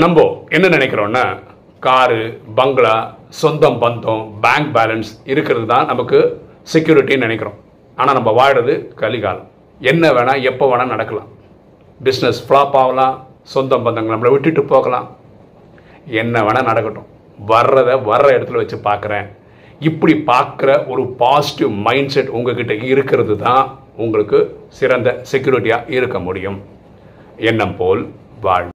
நம்ம என்ன நினைக்கிறோன்னா காரு பங்களா சொந்தம் பந்தம் பேங்க் பேலன்ஸ் இருக்கிறது தான் நமக்கு செக்யூரிட்டின்னு நினைக்கிறோம். ஆனால் நம்ம வாழ்கிறது கலிகாலம். என்ன வேணால் எப்போ வேணால் நடக்கலாம். பிஸ்னஸ் ஃப்ளாப் ஆகலாம் சொந்தம் பந்தங்கள் நம்மளை விட்டுட்டு போகலாம். என்ன வேணால் நடக்கட்டும். வர்றதை வர்ற இடத்துல வச்சு பார்க்குறேன். இப்படி பார்க்குற ஒரு பாசிட்டிவ் மைண்ட் செட் உங்ககிட்ட இருக்கிறது தான் உங்களுக்கு சிறந்த செக்யூரிட்டியாக இருக்க முடியும். எண்ணம் போல் வாழ்